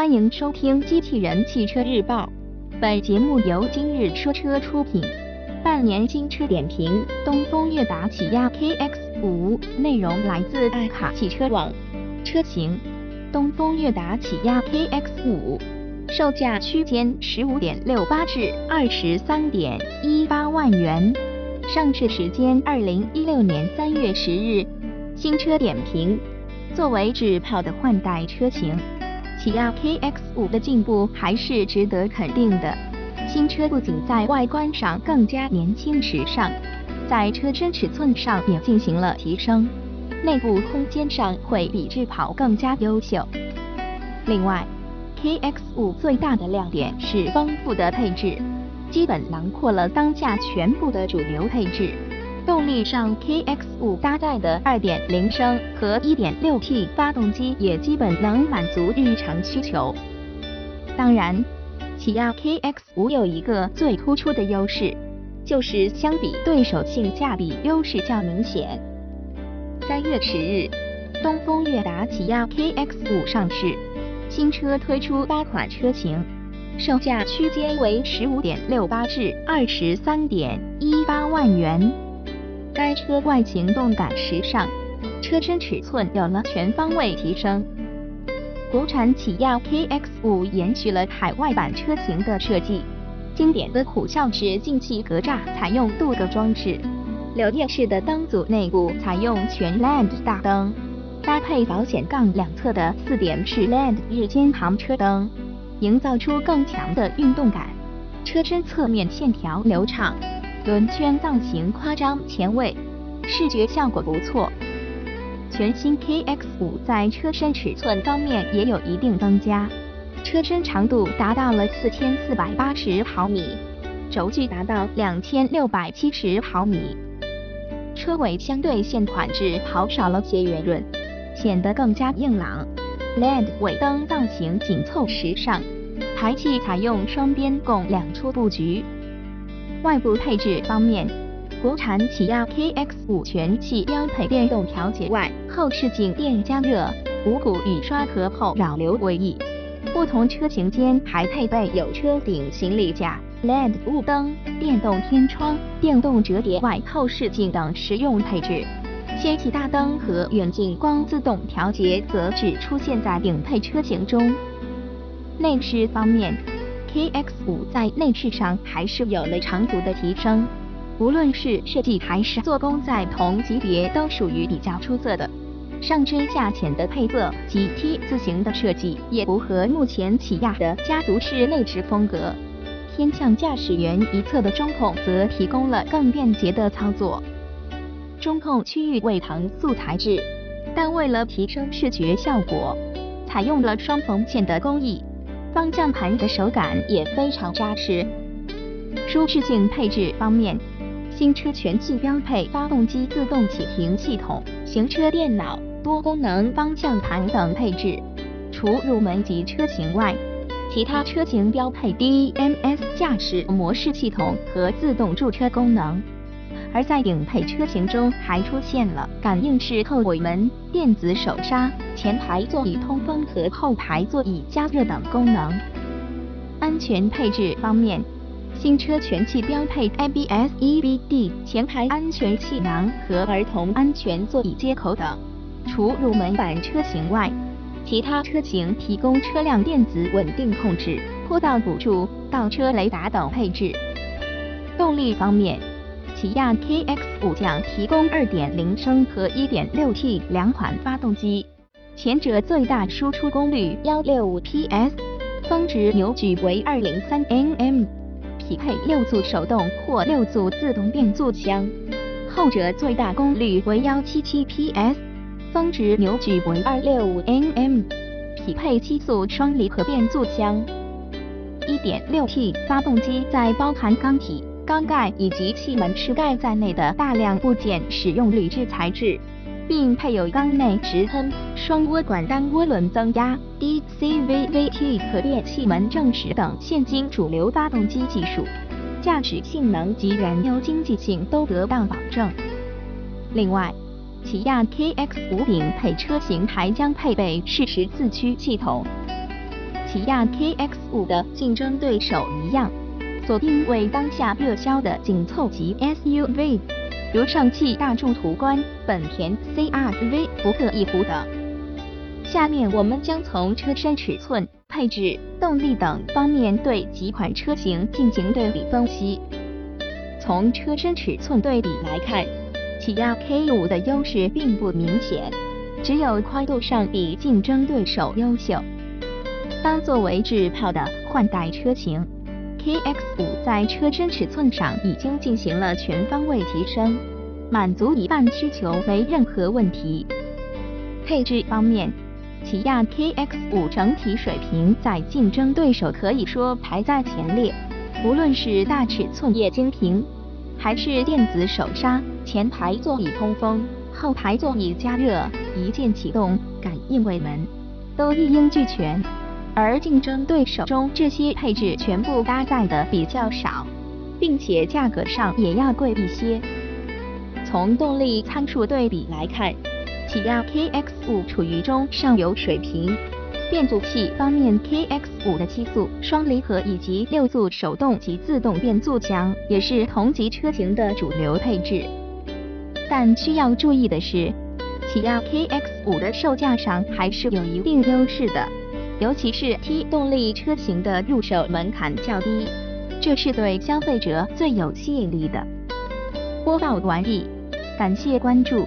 欢迎收听《机器人汽车日报》，本节目由今日说车出品。半年新车点评：东风悦达起亚 KX 五，内容来自爱卡汽车网。车型：东风悦达起亚 KX 五，售价区间十五点六八至二十三点一八万元，上市时间二零一六年三月十日。新车点评：作为纸炮的换代车型。起亚 KX 五的进步还是值得肯定的。新车不仅在外观上更加年轻时尚，在车身尺寸上也进行了提升，内部空间上会比智跑更加优秀。另外，KX 五最大的亮点是丰富的配置，基本囊括了当下全部的主流配置。动力上，KX5 搭载的2.0升和 1.6T 发动机也基本能满足日常需求。当然，起亚 KX5 有一个最突出的优势，就是相比对手性价比优势较明显。三月十日，东风悦达起亚 KX5 上市，新车推出八款车型，售价区间为十五点六八至二十三点一八万元。该车外形动感时尚，车身尺寸有了全方位提升。国产起亚 KX5 延续了海外版车型的设计，经典的虎啸式进气格栅采用镀铬装饰，柳叶式的灯组内部采用全 LED 大灯，搭配保险杠两侧的四点式 LED 日间行车灯，营造出更强的运动感。车身侧面线条流畅。轮圈造型夸张前卫，视觉效果不错。全新 KX5 在车身尺寸方面也有一定增加，车身长度达到了四千四百八十毫米，轴距达到两千六百七十毫米。车尾相对现款质跑少了些圆润，显得更加硬朗。LED 尾灯造型紧凑时尚，排气采用双边共两出布局。外部配置方面，国产起亚 KX5 全系标配电动调节外后视镜电加热、无骨雨刷和后扰流尾翼。不同车型间还配备有车顶行李架、LED 雾灯、电动天窗、电动折叠外后视镜等实用配置。氙气大灯和远近光自动调节则只出现在顶配车型中。内饰方面。KX5 在内饰上还是有了长足的提升，无论是设计还是做工，在同级别都属于比较出色的。上深下浅的配色及 T 字形的设计也符合目前起亚的家族式内饰风格。偏向驾驶员一侧的中控则提供了更便捷的操作。中控区域为搪塑材质，但为了提升视觉效果，采用了双缝线的工艺。方向盘的手感也非常扎实。舒适性配置方面，新车全系标配发动机自动启停系统、行车电脑、多功能方向盘等配置。除入门级车型外，其他车型标配 DMS 驾驶模式系统和自动驻车功能。而在顶配车型中，还出现了感应式后尾门、电子手刹、前排座椅通风和后排座椅加热等功能。安全配置方面，新车全系标配 ABS、EBD 前排安全气囊和儿童安全座椅接口等。除入门版车型外，其他车型提供车辆电子稳定控制、坡道辅助、倒车雷达等配置。动力方面。起亚 KX5 将提供2.0升和 1.6T 两款发动机，前者最大输出功率165 PS，峰值扭矩为203 Nm，匹配六速手动或六速自动变速箱；后者最大功率为177 PS，峰值扭矩为265 Nm，匹配七速双离合变速箱。1.6T 发动机在包含缸体。缸盖以及气门室盖在内的大量部件使用铝制材质，并配有缸内直喷、双涡管单涡轮增压、DCVVT 可变气门正时等现今主流发动机技术，驾驶性能及燃油经济性都得到保证。另外，起亚 KX5 顶配车型还将配备适时四驱系统。起亚 KX5 的竞争对手一样，锁定为当下热销的紧凑级 SUV，如上汽大众途观、本田 CR-V、福特翼虎等。下面我们将从车身尺寸、配置、动力等方面对几款车型进行对比分析。从车身尺寸对比来看，起亚 K5 的优势并不明显，只有宽度上比竞争对手优秀。当作为智炮的换代车型，KX5 在车身尺寸上已经进行了全方位提升，满足一半需求没任何问题。配置方面，起亚 KX5 整体水平在竞争对手可以说排在前列，无论是大尺寸液晶屏，还是电子手刹、前排座椅通风、后排座椅加热、一键启动、感应尾门，都一应俱全。而竞争对手中这些配置全部搭载的比较少，并且价格上也要贵一些。从动力参数对比来看，起亚 KX5 处于中上游水平。变速器方面，KX5 的七速双离合以及六速手动及自动变速箱也是同级车型的主流配置。但需要注意的是，起亚 KX5 的售价上还是有一定优势的。尤其是 T 动力车型的入手门槛较低，这是对消费者最有吸引力的。播报完毕，感谢关注。